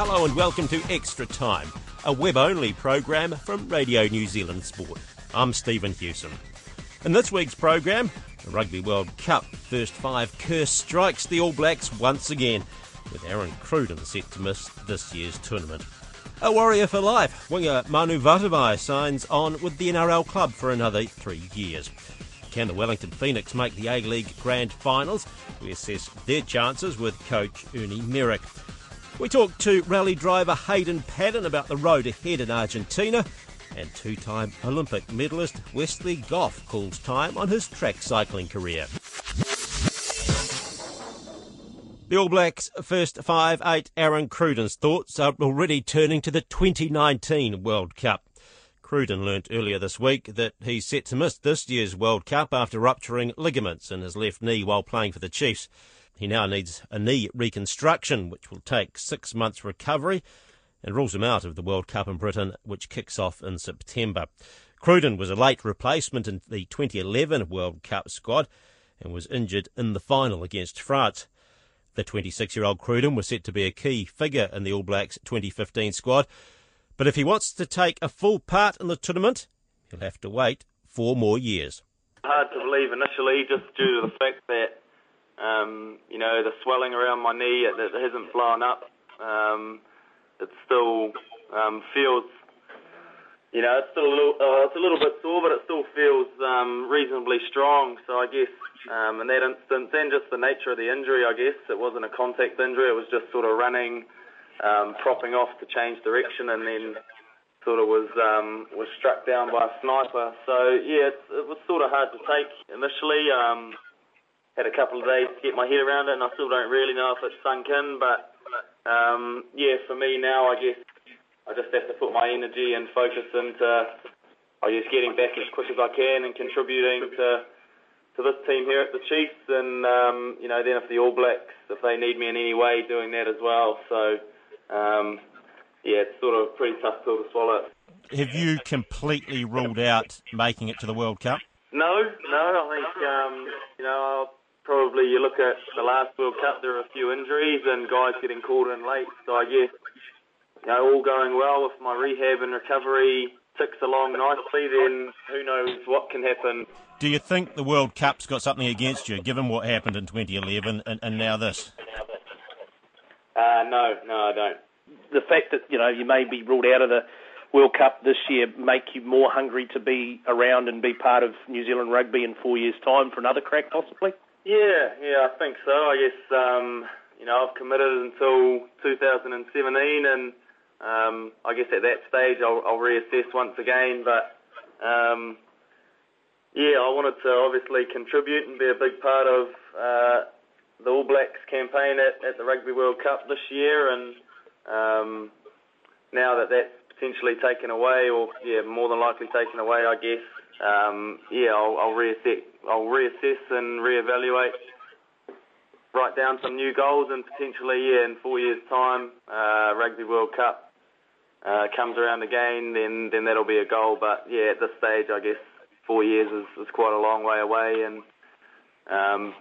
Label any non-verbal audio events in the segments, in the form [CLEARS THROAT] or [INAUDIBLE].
Hello and welcome to Extra Time, a web-only program from Radio New Zealand Sport. I'm Stephen Hewson. In this week's program, the Rugby World Cup first five curse strikes the All Blacks once again, with Aaron Cruden set to miss this year's tournament. A warrior for life, winger Manu Vatuvei signs on with the NRL club for another three years. Can the Wellington Phoenix make the A-League Grand Finals? We assess their chances with coach Ernie Merrick. We talk to rally driver Hayden Paddon about the road ahead in Argentina, and two time Olympic medalist Westley Gough calls time on his track cycling career. The All Blacks' first five eight Aaron Cruden's thoughts are already turning to the 2019 World Cup. Cruden learnt earlier this week that he's set to miss this year's World Cup after rupturing ligaments in his left knee while playing for the Chiefs. He now needs a knee reconstruction, which will take six months recovery and rules him out of the World Cup in Britain, which kicks off in September. Cruden was a late replacement in the 2011 World Cup squad and was injured in the final against France. The 26 year old Cruden was set to be a key figure in the All Blacks 2015 squad, but if he wants to take a full part in the tournament, he'll have to wait four more years. Hard to believe initially, just due to the fact that um, you know, the swelling around my knee it, it hasn't blown up. Um, it still um, feels, you know, it's still a little, uh, it's a little bit sore, but it still feels um, reasonably strong. So I guess um, in that instance, and just the nature of the injury, I guess it wasn't a contact injury. It was just sort of running, um, propping off to change direction, and then sort of was um, was struck down by a sniper. So yeah, it, it was sort of hard to take initially. Um, had a couple of days to get my head around it, and I still don't really know if it's sunk in. But um, yeah, for me now, I guess I just have to put my energy and focus into, I guess, getting back as quick as I can and contributing to to this team here at the Chiefs, and um, you know, then if the All Blacks, if they need me in any way, doing that as well. So um, yeah, it's sort of a pretty tough pill to swallow. Have you completely ruled out making it to the World Cup? No, no. I think um, you know I'll probably you look at the last World Cup, there are a few injuries and guys getting called in late. So I guess you know all going well with my rehab and recovery ticks along nicely. Then who knows what can happen. Do you think the World Cup's got something against you, given what happened in 2011 and, and now this? Uh, no, no, I don't. The fact that you know you may be ruled out of the World Cup this year make you more hungry to be around and be part of New Zealand rugby in four years' time for another crack, possibly? Yeah, yeah, I think so. I guess um, you know I've committed until 2017, and um, I guess at that stage I'll, I'll reassess once again. But um, yeah, I wanted to obviously contribute and be a big part of uh, the All Blacks campaign at, at the Rugby World Cup this year, and um, now that that's potentially taken away, or yeah, more than likely taken away, I guess um, yeah, I'll, I'll reassess, I'll reassess and reevaluate, write down some new goals, and potentially, yeah, in four years' time, uh, Rugby World Cup uh, comes around again, then then that'll be a goal. But yeah, at this stage, I guess four years is, is quite a long way away, and um,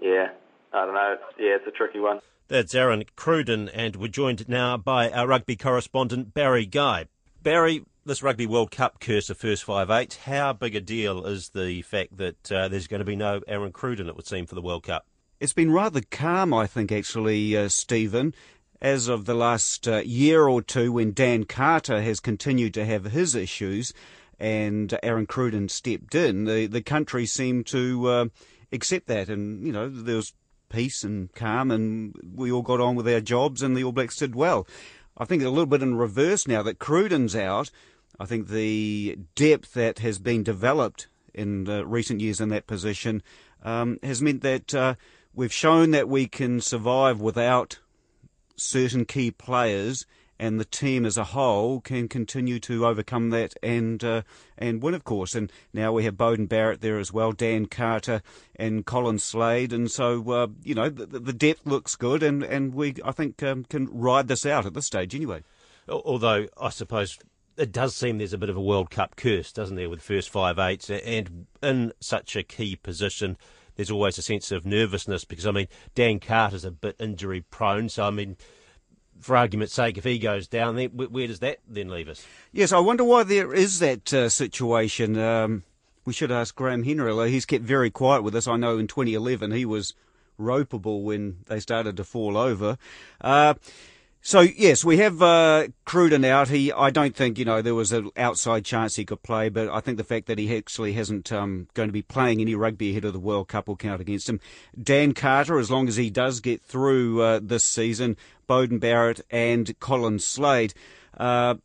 yeah, I don't know. Yeah, it's a tricky one. That's Aaron Cruden, and we're joined now by our rugby correspondent Barry Guy. Barry, this Rugby World Cup curse of first five eight, how big a deal is the fact that uh, there's going to be no Aaron Cruden, it would seem, for the World Cup? It's been rather calm, I think, actually, uh, Stephen. As of the last uh, year or two, when Dan Carter has continued to have his issues and Aaron Cruden stepped in, the, the country seemed to uh, accept that. And, you know, there was peace and calm, and we all got on with our jobs, and the All Blacks did well. I think a little bit in reverse now that Cruden's out. I think the depth that has been developed in recent years in that position um, has meant that uh, we've shown that we can survive without certain key players and the team as a whole can continue to overcome that and uh, and win, of course. And now we have Beauden Barrett there as well, Dan Carter and Colin Slade, and so uh, you know the, the, depth looks good, and and we I think um, can ride this out at this stage anyway. Although I suppose it does seem there's a bit of a World Cup curse, doesn't there, with first five eights and in such a key position. There's always a sense of nervousness because I mean Dan Carter's a bit injury prone, so I mean for argument's sake, if he goes down, then where does that then leave us? Yes, I wonder why there is that uh, situation. Um, we should ask Graham Henry. He's kept very quiet with us. I know in 2011 he was ropeable when they started to fall over. Uh, so yes, we have uh, Cruden out. He, I don't think you know there was an outside chance he could play, but I think the fact that he actually hasn't um, going to be playing any rugby ahead of the World Cup will count against him. Dan Carter, as long as he does get through uh, this season, Beauden Barrett and Colin Slade. Uh,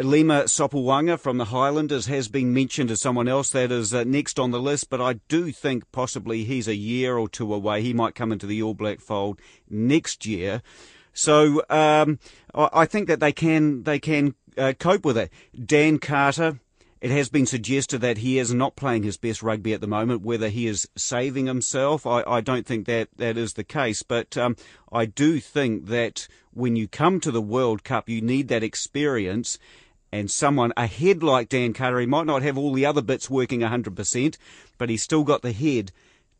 Lima Sopoaga from the Highlanders has been mentioned as someone else that is uh, next on the list, but I do think possibly he's a year or two away. He might come into the All Black fold next year. So um, I think that they can they can uh, cope with it. Dan Carter. It has been suggested that he is not playing his best rugby at the moment. Whether he is saving himself, I, I don't think that that is the case. But um, I do think that when you come to the World Cup, you need that experience and someone ahead like Dan Carter. He might not have all the other bits working 100%, but he's still got the head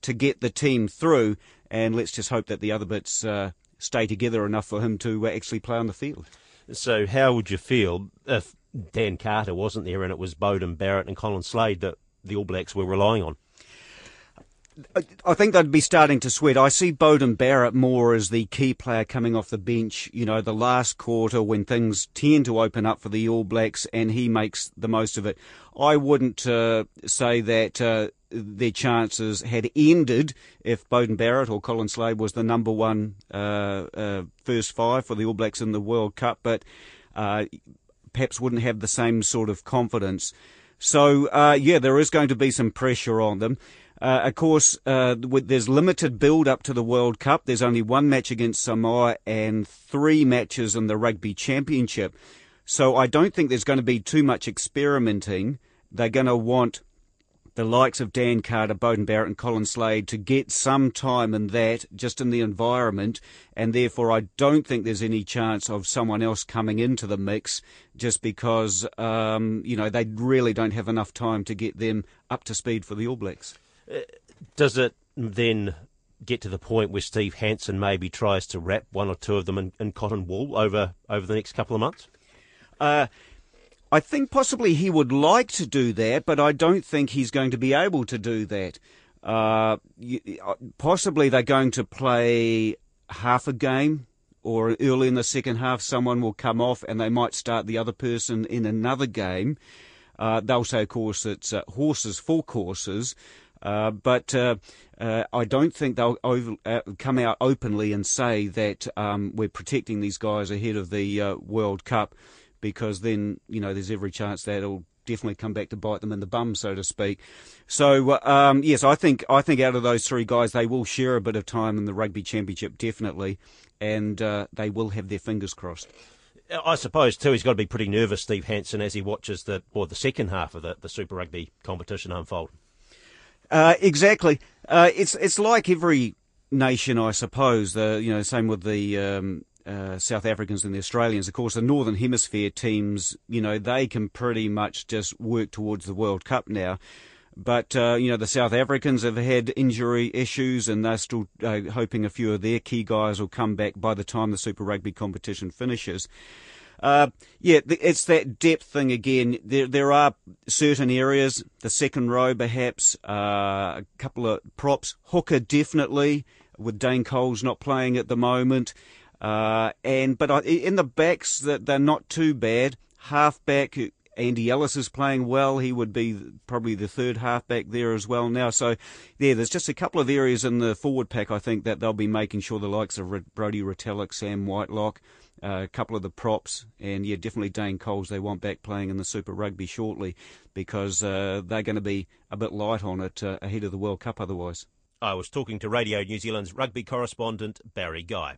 to get the team through. And let's just hope that the other bits uh, stay together enough for him to uh, actually play on the field. So, how would you feel if Dan Carter wasn't there and it was Beauden Barrett and Colin Slade that the All Blacks were relying on? I think they'd be starting to sweat. I see Beauden Barrett more as the key player coming off the bench, you know, the last quarter when things tend to open up for the All Blacks and he makes the most of it. I wouldn't uh, say that uh, their chances had ended if Beauden Barrett or Colin Slade was the number one uh, uh, first five for the All Blacks in the World Cup, but uh, perhaps wouldn't have the same sort of confidence. So, yeah, there is going to be some pressure on them. Uh, of course, uh, there's limited build up to the World Cup. There's only one match against Samoa and three matches in the Rugby Championship. So I don't think there's going to be too much experimenting. They're going to want the likes of Dan Carter, Beauden Barrett, and Colin Slade to get some time in that, just in the environment, and therefore I don't think there's any chance of someone else coming into the mix just because, um, you know, they really don't have enough time to get them up to speed for the All Blacks. Uh, does it then get to the point where Steve Hansen maybe tries to wrap one or two of them in, in cotton wool over, over the next couple of months? Uh, I think possibly he would like to do that, but I don't think he's going to be able to do that. Uh, uh, possibly they're going to play half a game, or early in the second half, someone will come off and they might start the other person in another game. Uh, they'll say, of course, it's uh, horses for courses. Uh, but uh, uh, I don't think they'll over, uh, come out openly and say that um, we're protecting these guys ahead of the uh, World Cup because then you know there's every chance that it'll definitely come back to bite them in the bum, so to speak. So um, yes, I think I think out of those three guys, they will share a bit of time in the rugby championship, definitely, and uh, they will have their fingers crossed. I suppose too, he's got to be pretty nervous, Steve Hansen, as he watches the or the second half of the, the Super Rugby competition unfold. Uh, exactly. Uh, it's it's like every nation, I suppose. The you know same with the um, uh, South Africans and the Australians. Of course, the Northern Hemisphere teams, you know, they can pretty much just work towards the World Cup now. But, uh, you know, the South Africans have had injury issues and they're still uh, hoping a few of their key guys will come back by the time the Super Rugby competition finishes. Uh, yeah, it's that depth thing again. There, there are certain areas, the second row perhaps, uh, a couple of props. Hooker definitely, with Dane Coles not playing at the moment. Uh, and but in the backs, that they're not too bad. Halfback, Andy Ellis is playing well. He would be probably the third halfback there as well now. So, yeah, there's just a couple of areas in the forward pack I think that they'll be making sure the likes of Brodie Retallick, Sam Whitelock, uh, a couple of the props, and yeah, definitely Dane Coles they want back playing in the Super Rugby shortly because uh, they're going to be a bit light on it uh, ahead of the World Cup otherwise. I was talking to Radio New Zealand's rugby correspondent Barry Guy.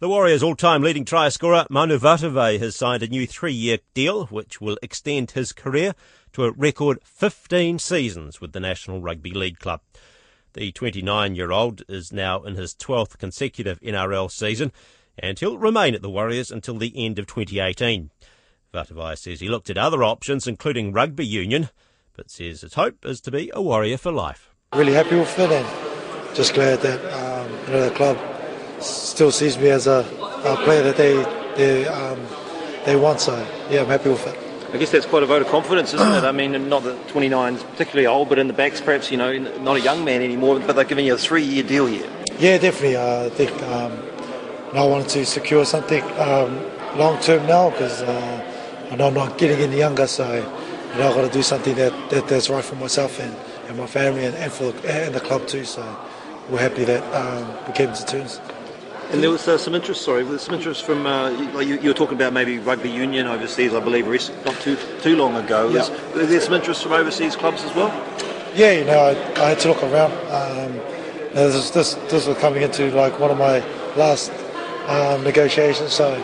The Warriors' all-time leading try scorer Manu Vatuvei has signed a new three-year deal which will extend his career to a record 15 seasons with the National Rugby League club. The 29-year-old is now in his 12th consecutive NRL season and he'll remain at the Warriors until the end of 2018. Vatuvei says he looked at other options including rugby union but says his hope is to be a Warrior for life. Really happy with it and just glad that um, you know, the club still sees me as a, a player that they they um, they want. So yeah, I'm happy with it. I guess that's quite a vote of confidence, isn't it? I mean, not that 29 is particularly old, but in the backs, perhaps you know, not a young man anymore. But they're giving you a three-year deal here. Yeah, definitely. Uh, I think um, I wanted to secure something um, long-term now because uh, I know I'm not getting any younger, so you know I've got to do something that, that that's right for myself and, and my family and, and for and the club too. So we're happy that um, we came to terms. And there was uh, some interest, sorry, there was some interest from, uh, you, you, were talking about maybe rugby union overseas, I believe, not too too long ago. Yeah. Was, there some interest from overseas clubs as well? Yeah, you know, I, I had to look around. Um, this, this, this was coming into like one of my last um, negotiations, so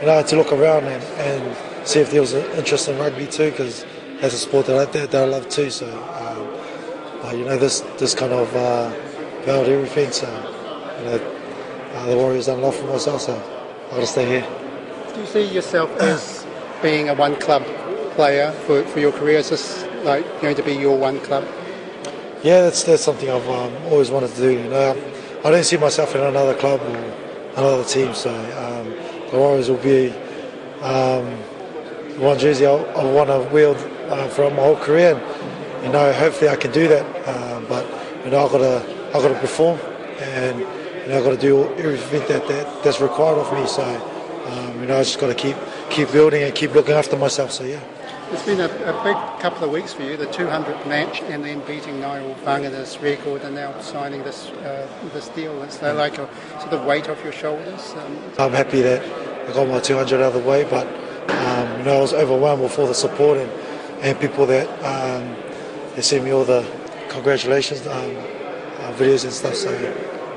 you know, I had to look around and, and see if there was an interest in rugby too, because that's a sport that I, that, that I love too. So, um, but, you know, this this kind of uh, valued everything. So, you know, uh, the Warriors done a lot for myself, so I've got to stay here. Do you see yourself as being a one club player for, for your career? Is this like going to be your one club? Yeah, that's that's something I've um, always wanted to do. You know, I don't see myself in another club or another team, so um, the Warriors will be um, one jersey I, I want to wield uh, throughout my whole career. And, you know, hopefully I can do that. Uh, but you know, I've got to I've got to perform and know, I've got to do everything that, that that's required of me. So, um, you know, I just got to keep keep building and keep looking after myself. So, yeah. It's been a, a big couple of weeks for you, the 200th match, and then beating Nigel Vagana's record, and now signing this uh, this deal. It's yeah. like a sort of weight off your shoulders. Um, I'm happy that I got my 200 out of the way, but um, you know, I was overwhelmed with all the support and, and people that um, they sent me all the congratulations um, uh, videos and stuff. So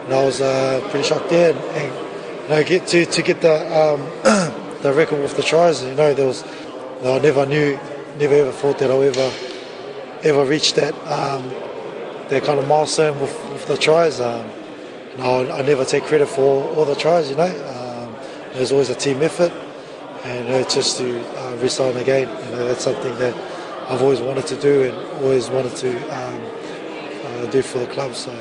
and I was uh, pretty shocked there. And, and you know, get to to get the um, [CLEARS THROAT] the record with the tries. You know, there was I never knew, never ever thought that I would ever ever reach that um, that kind of milestone with, with the tries. Um, you know, I, I, never take credit for all, all the tries. You know, um, there's always a team effort, and you know, just to uh, resign again. You know, that's something that I've always wanted to do and always wanted to um, uh, do for the club. So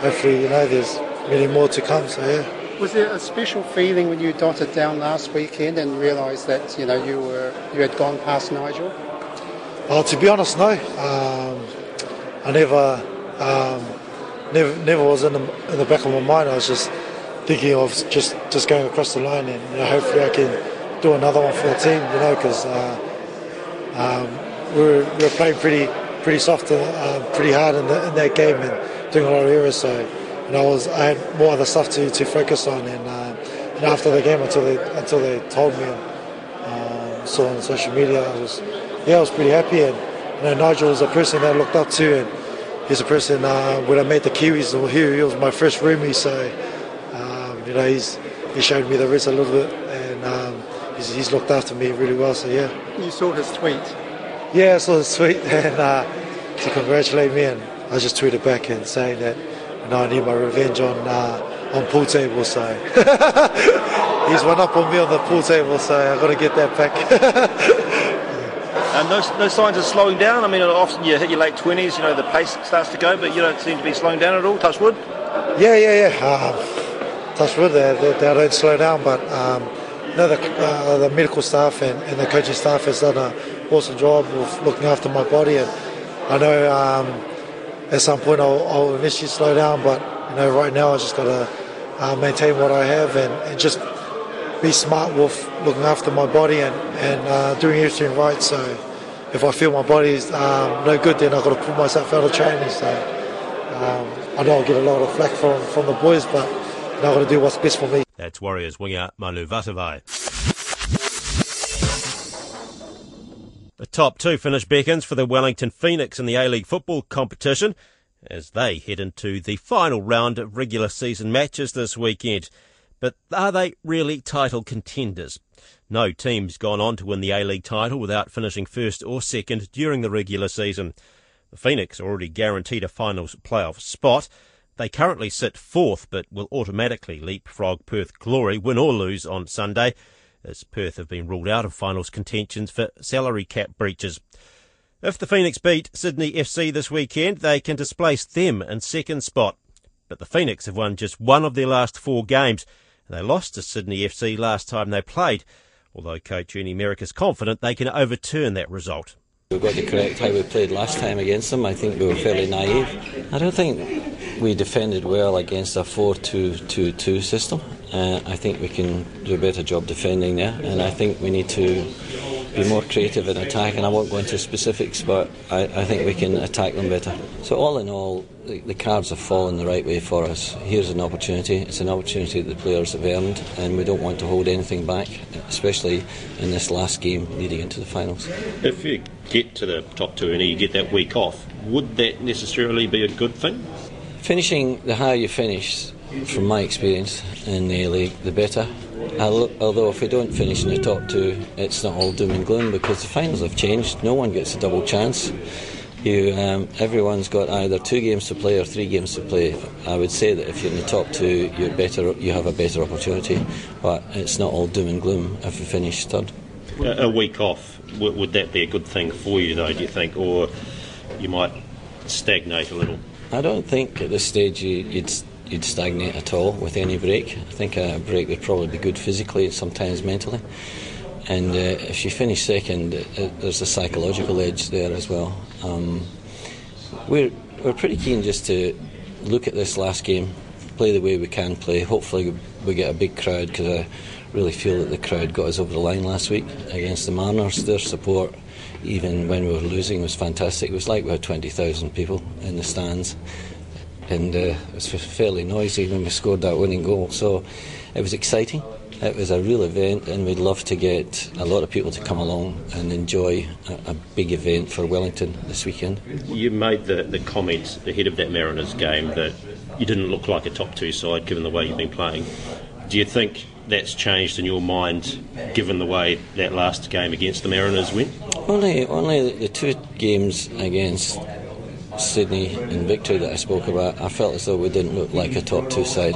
hopefully, you know, there's many more to come. So yeah. Was there a special feeling when you dotted down last weekend and realised that you know you were you had gone past Nigel? Well, to be honest, no. Um, I never, um, never, never was in the, in the back of my mind. I was just thinking of just just going across the line and you know, hopefully I can do another one for the team. You know, because uh, um, we, were, we were playing pretty pretty soft, and, uh, pretty hard in, the, in that game and doing a lot of errors. So, you know, I was I had more other stuff to, to focus on. And, uh, after the game, until they until they told me and uh, saw on social media, I was yeah, I was pretty happy. And you know, Nigel was a person that I looked up to, and he's a person uh, when I met the Kiwis, he, he was my first roomie. So, um, you know, he's he showed me the ropes a little bit, and um, he's, he's looked after me really well. So yeah. You saw his tweet. Yeah, I saw his tweet, [LAUGHS] and uh, to congratulate me and I just tweeted back and saying that you know, I need my revenge on uh, on pool table. So [LAUGHS] he's one up on me on the pool table, so I got to get that back. [LAUGHS] and no, no signs of slowing down. I mean, often you hit your late twenties, you know, the pace starts to go, but you don't seem to be slowing down at all. Touch wood. Yeah, yeah, yeah. Uh, touch wood. They, they, they, don't slow down, but um, you know, the, uh, the medical staff and, and, the coaching staff has done an awesome job of looking after my body, and I know. Um, at some point I'll, I'll initially slow down, but you know right now I just got to uh, maintain what I have and, and, just be smart with looking after my body and, and uh, doing everything right. So if I feel my body is um, no good, then I've got to pull myself out of training. So um, I know I'll get a lot of flack from, from the boys, but I've got to do what's best for me. That's Warriors winger Manu Vatuvei. Top two finish beckons for the Wellington Phoenix in the A-League football competition as they head into the final round of regular season matches this weekend. But are they really title contenders? No team's gone on to win the A-League title without finishing first or second during the regular season. The Phoenix already guaranteed a finals playoff spot. They currently sit fourth, but will automatically leapfrog Perth Glory, win or lose on Sunday, as Perth have been ruled out of finals contentions for salary cap breaches. If the Phoenix beat Sydney FC this weekend, they can displace them in second spot. But the Phoenix have won just one of their last four games, and they lost to Sydney FC last time they played, although coach Ernie Merrick is confident they can overturn that result. We've got to correct how we played last time against them. I think we were fairly naive. I don't think we defended well against a 4 2 2 2 system. Uh, I think we can do a better job defending there, and I think we need to be more creative in attack, and I won't go into specifics, but I, I think we can attack them better. So, all in all, the, the, cards have fallen the right way for us. Here's an opportunity. It's an opportunity that the players have earned, and we don't want to hold anything back, especially in this last game leading into the finals. If you get to the top two and you get that week off, would that necessarily be a good thing? Finishing the higher you finish, from my experience in the league, the better. Although if we don't finish in the top two, it's not all doom and gloom because the finals have changed. No one gets a double chance. You, um, everyone's got either two games to play or three games to play. I would say that if you're in the top two, you're better. You have a better opportunity, but it's not all doom and gloom if you finish third. A week off would that be a good thing for you, though? Do you think, or you might stagnate a little? I don't think at this stage you, would you'd stagnate at all with any break. I think a break would probably be good physically and sometimes mentally. And uh, if you finish second, uh, there's a psychological edge there as well. Um, we're we're pretty keen just to look at this last game, play the way we can play. Hopefully, we get a big crowd because I really feel that the crowd got us over the line last week against the Mariners. Their support, even when we were losing, was fantastic. It was like we had 20,000 people in the stands and uh, it was fairly noisy when we scored that winning goal. So it was exciting. It was a real event, and we'd love to get a lot of people to come along and enjoy a, a big event for Wellington this weekend. You made the, the comment ahead of that Mariners game that you didn't look like a top two side given the way you've been playing. Do you think that's changed in your mind given the way that last game against the Mariners went? Only, only the two games against Sydney and victory that I spoke about, I felt as though we didn't look like a top two side.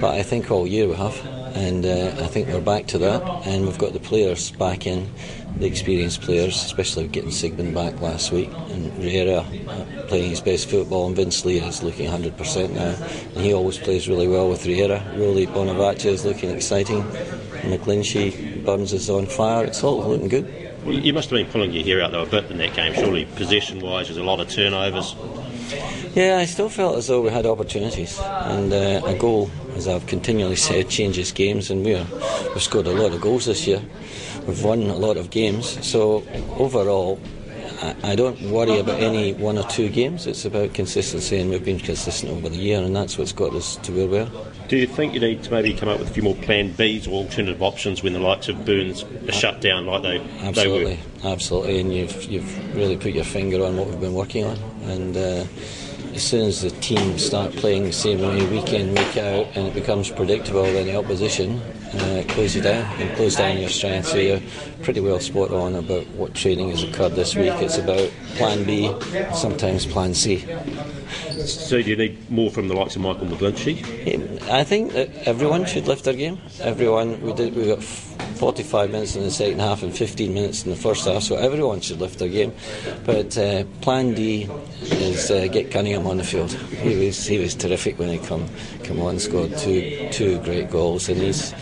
But I think all year we have, and uh, I think we're back to that. And we've got the players back in, the experienced players, especially getting Sigmund back last week, and Riera uh, playing his best football, and Vince Lia is looking 100% now. And he always plays really well with Riera. Roly Bonevacia is looking exciting. McGlinchey, Burns is on fire. It's all looking good. You must have been pulling your hair out though a bit in that game, surely. Possession wise, there's a lot of turnovers. Yeah, I still felt as though we had opportunities, and uh, a goal, as I've continually said, changes games, and we we've scored a lot of goals this year. We've won a lot of games, so overall, I, I don't worry about any one or two games. It's about consistency, and we've been consistent over the year, and that's what's got us to where we are. Do you think you need to maybe come up with a few more plan Bs or alternative options when the likes of Burns are shut down like they, absolutely, they were? Absolutely, and you've, you've really put your finger on what we've been working on. And uh, as soon as the team start playing the same way week in, week out, and it becomes predictable, then the opposition uh, close you down and close down your strength. So you're pretty well spot on about what training has occurred this week. It's about plan B, sometimes plan C. So do you need more from the likes of Michael McGlinchey? I think that everyone should lift their game. Everyone, we did. We got 45 minutes in the second half and 15 minutes in the first half, so everyone should lift their game. But uh, Plan D is uh, get Cunningham on the field. He was he was terrific when he come come on, and scored two two great goals, and he's.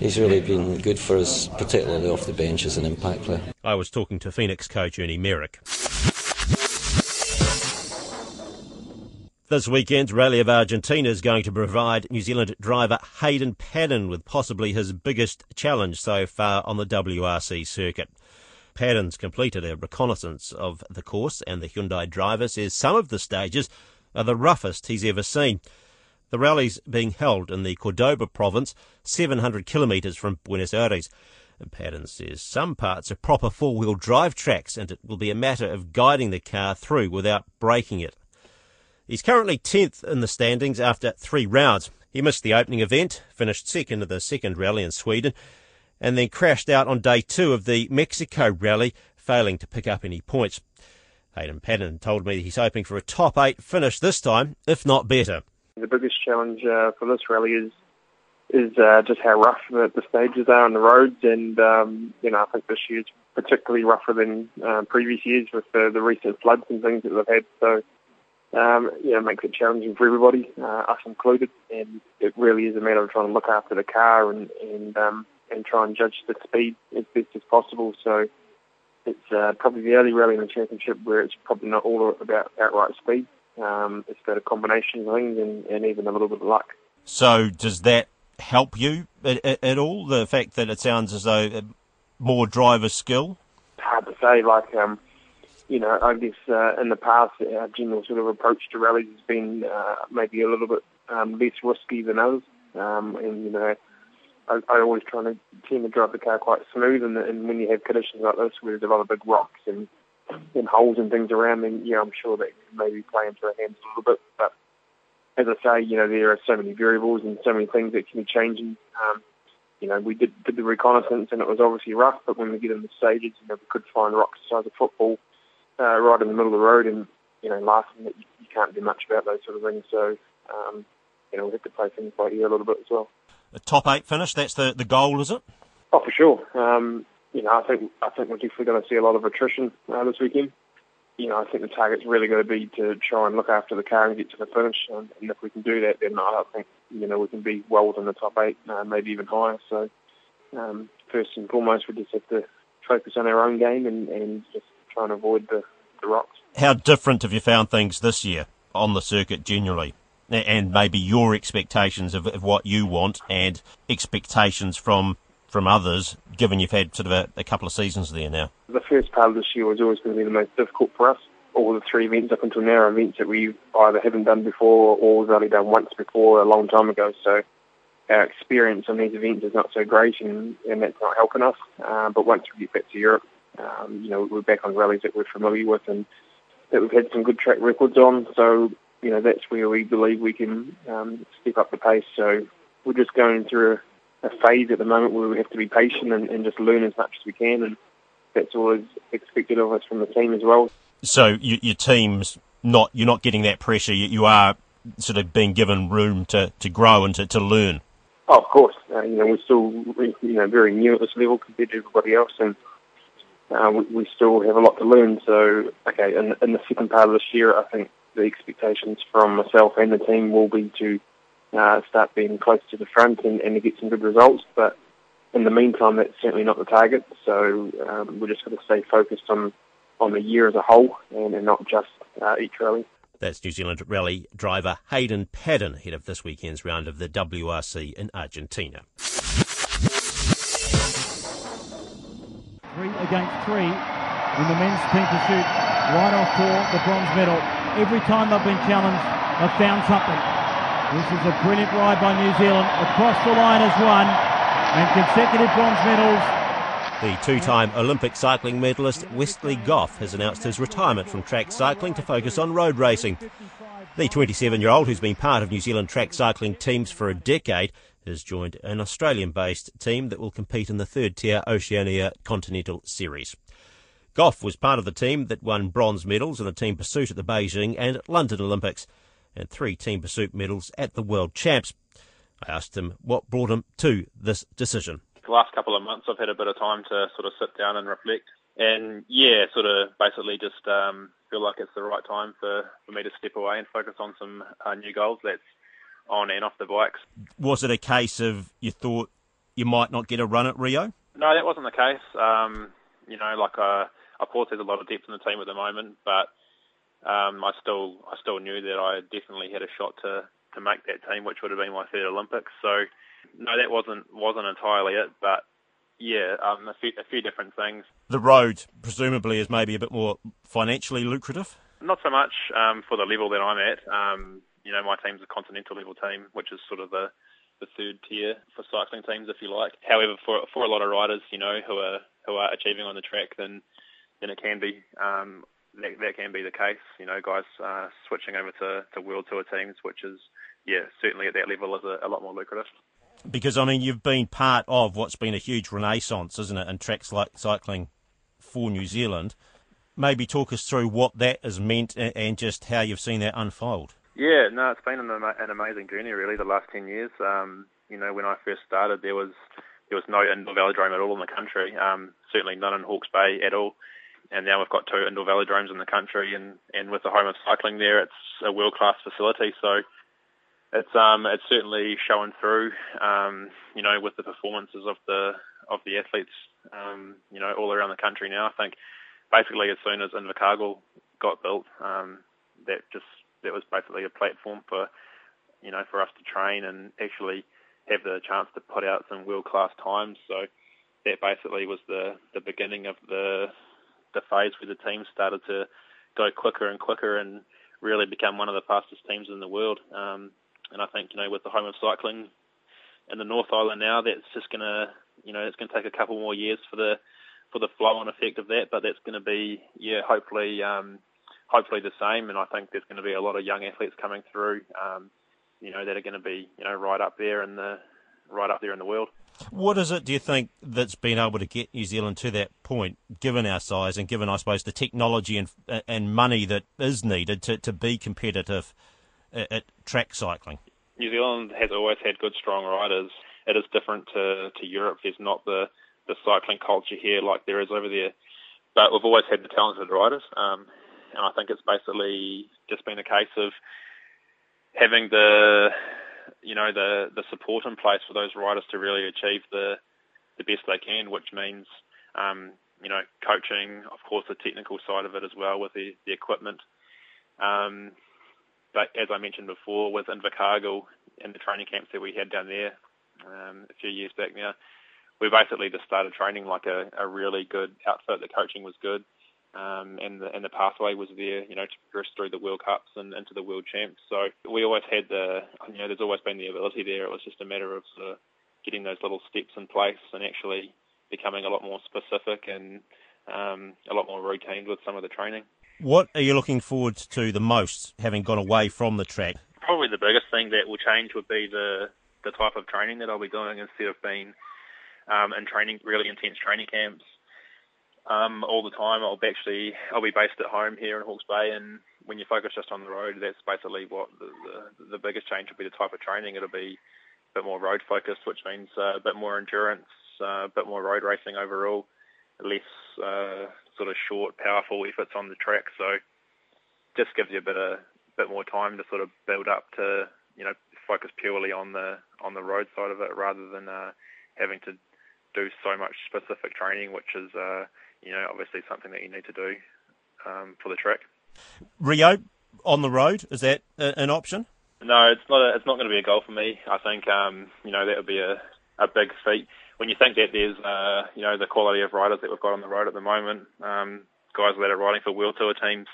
He's really been good for us, particularly off the bench as an impact player. I was talking to Phoenix coach Ernie Merrick. This weekend's Rally of Argentina is going to provide New Zealand driver Hayden Paddon with possibly his biggest challenge so far on the WRC circuit. Paddon's completed a reconnaissance of the course, and the Hyundai driver says some of the stages are the roughest he's ever seen. The rally's being held in the Cordoba province, 700 kilometres from Buenos Aires. And Paddon says some parts are proper four wheel drive tracks, and it will be a matter of guiding the car through without breaking it. He's currently 10th in the standings after three rounds. He missed the opening event, finished second of the second rally in Sweden, and then crashed out on day two of the Mexico rally, failing to pick up any points. Hayden Paddon told me he's hoping for a top eight finish this time, if not better. The biggest challenge uh, for this rally is is uh, just how rough the, the, stages are on the roads, and um, you know I think this year's particularly rougher than uh, previous years with the, the recent floods and things that they've had. So um, you know, makes it challenging for everybody, uh, us included. And it really is a matter of trying to look after the car and and um, and try and judge the speed as best as possible. So it's uh, probably the early rally in the championship where it's probably not all about outright speed. Um, it's about a combination of things and, and even a little bit of luck. So does that help you at, at all? The fact that it sounds as though more driver skill. It's hard to say. Like um, you know, I guess uh, in the past, our general sort of approach to rallies has been uh, maybe a little bit um, less risky than others. Um, and, you know, I, I always try to tend to drive the car quite smooth. And, and when you have conditions like this where there's a lot of big rocks and, and holes and things around, then, yeah, I'm sure that maybe play into our hands a little bit. But as I say, you know, there are so many variables and so many things that can be changing. Um, you know, we did, did the reconnaissance and it was obviously rough, but when we get in the stages, you know, we could find rocks the size of football uh, right in the middle of the road, and you know, last minute you, you can't do much about those sort of things. So, um, you know, we have to play things by ear a little bit as well. A top eight finish, that's the the goal, is it? Oh, for sure. Um, you know, I think I think we're definitely going to see a lot of attrition uh, this weekend. You know, I think the target's really going to be to try and look after the car and get to the finish. And, and if we can do that, then I think you know we can be well within the top eight, uh, maybe even higher. So, um, first and foremost, we just have to focus on our own game and, and just try and avoid the, the rocks. How different have you found things this year on the circuit generally? And maybe your expectations of, of what you want and expectations from from others, given you've had sort of a, a, couple of seasons there now? The first part of this year was always going to be the most difficult for us. All the three events up until now are events that we either haven't done before or we've only done once before a long time ago. So our experience on these events is not so great and, and that's not helping us. Uh, but once we get back to Europe, um, you know, we're back on rallies that we're familiar with and that we've had some good track records on. So, you know, that's where we believe we can um, step up the pace. So we're just going through a, a phase at the moment where we have to be patient and, and, just learn as much as we can. And that's always expected of us from the team as well. So you, your team's not, you're not getting that pressure. You, you, are sort of being given room to, to grow and to, to learn. Oh, of course. Uh, you know, we're still, you know, very new at this level compared to everybody else. And, uh, we, we, still have a lot to learn. So, okay, in, in, the second part of this year, I think the expectations from myself and the team will be to uh, start being close to the front and, and, to get some good results. But in the meantime, that's certainly not the target. So um, we're just going to stay focused on on the year as a whole and, and not just uh, each rally. That's New Zealand rally driver Hayden Paddon ahead of this weekend's round of the WRC in Argentina. Against three in the men's team pursuit, right off for the bronze medal. Every time they've been challenged, they've found something. This is a brilliant ride by New Zealand. Across the line as one, and consecutive bronze medals. The two-time Olympic cycling medalist Westley Gough has announced his retirement from track cycling to focus on road racing. The 27-year-old, who's been part of New Zealand track cycling teams for a decade, has joined an Australian based team that will compete in the third tier Oceania Continental Series. Gough was part of the team that won bronze medals in the team pursuit at the Beijing and London Olympics and three team pursuit medals at the World Champs. I asked him what brought him to this decision. The last couple of months, I've had a bit of time to sort of sit down and reflect. And yeah, sort of basically just um, feel like it's the right time for, for me to step away and focus on some uh, new goals. That's on and off the bikes. Was it a case of you thought you might not get a run at Rio? No, that wasn't the case. Um, you know, like uh, of course, there's a lot of depth in the team at the moment, but um, I still I still knew that I definitely had a shot to to make that team, which would have been my third Olympics. So no, that wasn't wasn't entirely it, but yeah, um, a, few, a few different things. The road presumably is maybe a bit more financially lucrative. Not so much um, for the level that I'm at. Um, you know, my team's a continental level team, which is sort of the the third tier for cycling teams, if you like. However, for for a lot of riders, you know, who are who are achieving on the track, then then it can be um, that, that can be the case. You know, guys uh, switching over to, to world tour teams, which is yeah, certainly at that level is a, a lot more lucrative. Because I mean, you've been part of what's been a huge renaissance, isn't it, in tracks like cycling for New Zealand. Maybe talk us through what that has meant and just how you've seen that unfold. Yeah, no, it's been an, an amazing journey really. The last ten years, um, you know, when I first started, there was there was no indoor velodrome at all in the country. Um, certainly none in Hawke's Bay at all. And now we've got two indoor velodromes in the country, and, and with the home of cycling there, it's a world class facility. So it's um it's certainly showing through. Um, you know, with the performances of the of the athletes, um, you know, all around the country now. I think basically as soon as Invercargill got built, um, that just that was basically a platform for you know for us to train and actually have the chance to put out some world class times. So that basically was the the beginning of the the phase where the team started to go quicker and quicker and really become one of the fastest teams in the world. Um, and I think, you know, with the home of cycling in the North Island now, that's just to, you know, it's to take a couple more years for the for the flow on effect of that, but that's going to be, yeah, hopefully, um, hopefully the same. And I think there's going to be a lot of young athletes coming through, um, you know, that are going to be, you know, right up there in the right up there in the world. What is it, do you think, that's been able to get New Zealand to that point, given our size and given, I suppose, the technology and and money that is needed to, to be competitive at, at track cycling? New Zealand has always had good, strong riders. It is different to, to Europe. There's not the, the cycling culture here like there is over there. But we've always had the talented riders. Um, and I think it's basically just been a case of having the you know the the support in place for those riders to really achieve the the best they can, which means um, you know coaching, of course, the technical side of it as well with the the equipment. Um, but as I mentioned before, with Invercargill and the training camps that we had down there um, a few years back now, we basically just started training like a, a really good outfit. The coaching was good, um, and the and the pathway was there, you know, to progress through the World Cups and into the World Champs. So we always had the, you know, there's always been the ability there. It was just a matter of sort of getting those little steps in place and actually becoming a lot more specific and um, a lot more routine with some of the training. What are you looking forward to the most, having gone away from the track? Probably the biggest thing that will change would be the the type of training that I'll be doing instead of being um, in training really intense training camps um, all the time. I'll be actually I'll be based at home here in Hawke's Bay, and when you focus just on the road, that's basically what the, the, the biggest change will be. The type of training it'll be a bit more road focused, which means uh, a bit more endurance, uh, a bit more road racing overall, less uh, sort of short, powerful efforts on the track. So just gives you a bit of bit more time to sort of build up to you know focus purely on the on the road side of it rather than uh, having to do so much specific training, which is uh, you know obviously something that you need to do um, for the track. Rio on the road is that an option? No, it's not. A, it's not going to be a goal for me. I think um, you know that would be a, a big feat when you think that there's, uh, you know, the quality of riders that we've got on the road at the moment, um, guys that are riding for World Tour teams,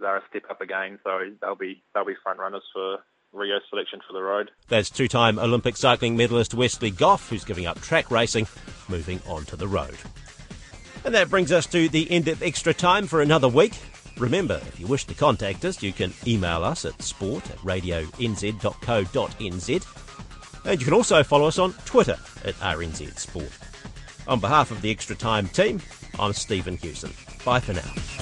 they're a step up again. So they'll be they'll be front runners for Rio selection for the road. That's two-time Olympic cycling medalist Westley Gough, who's giving up track racing, moving on to the road. And that brings us to the end of extra time for another week. Remember, if you wish to contact us, you can email us at sport at radionz.co.nz and you can also follow us on Twitter at RNZ Sport. On behalf of the Extra Time team, I'm Stephen Hewson. Bye for now.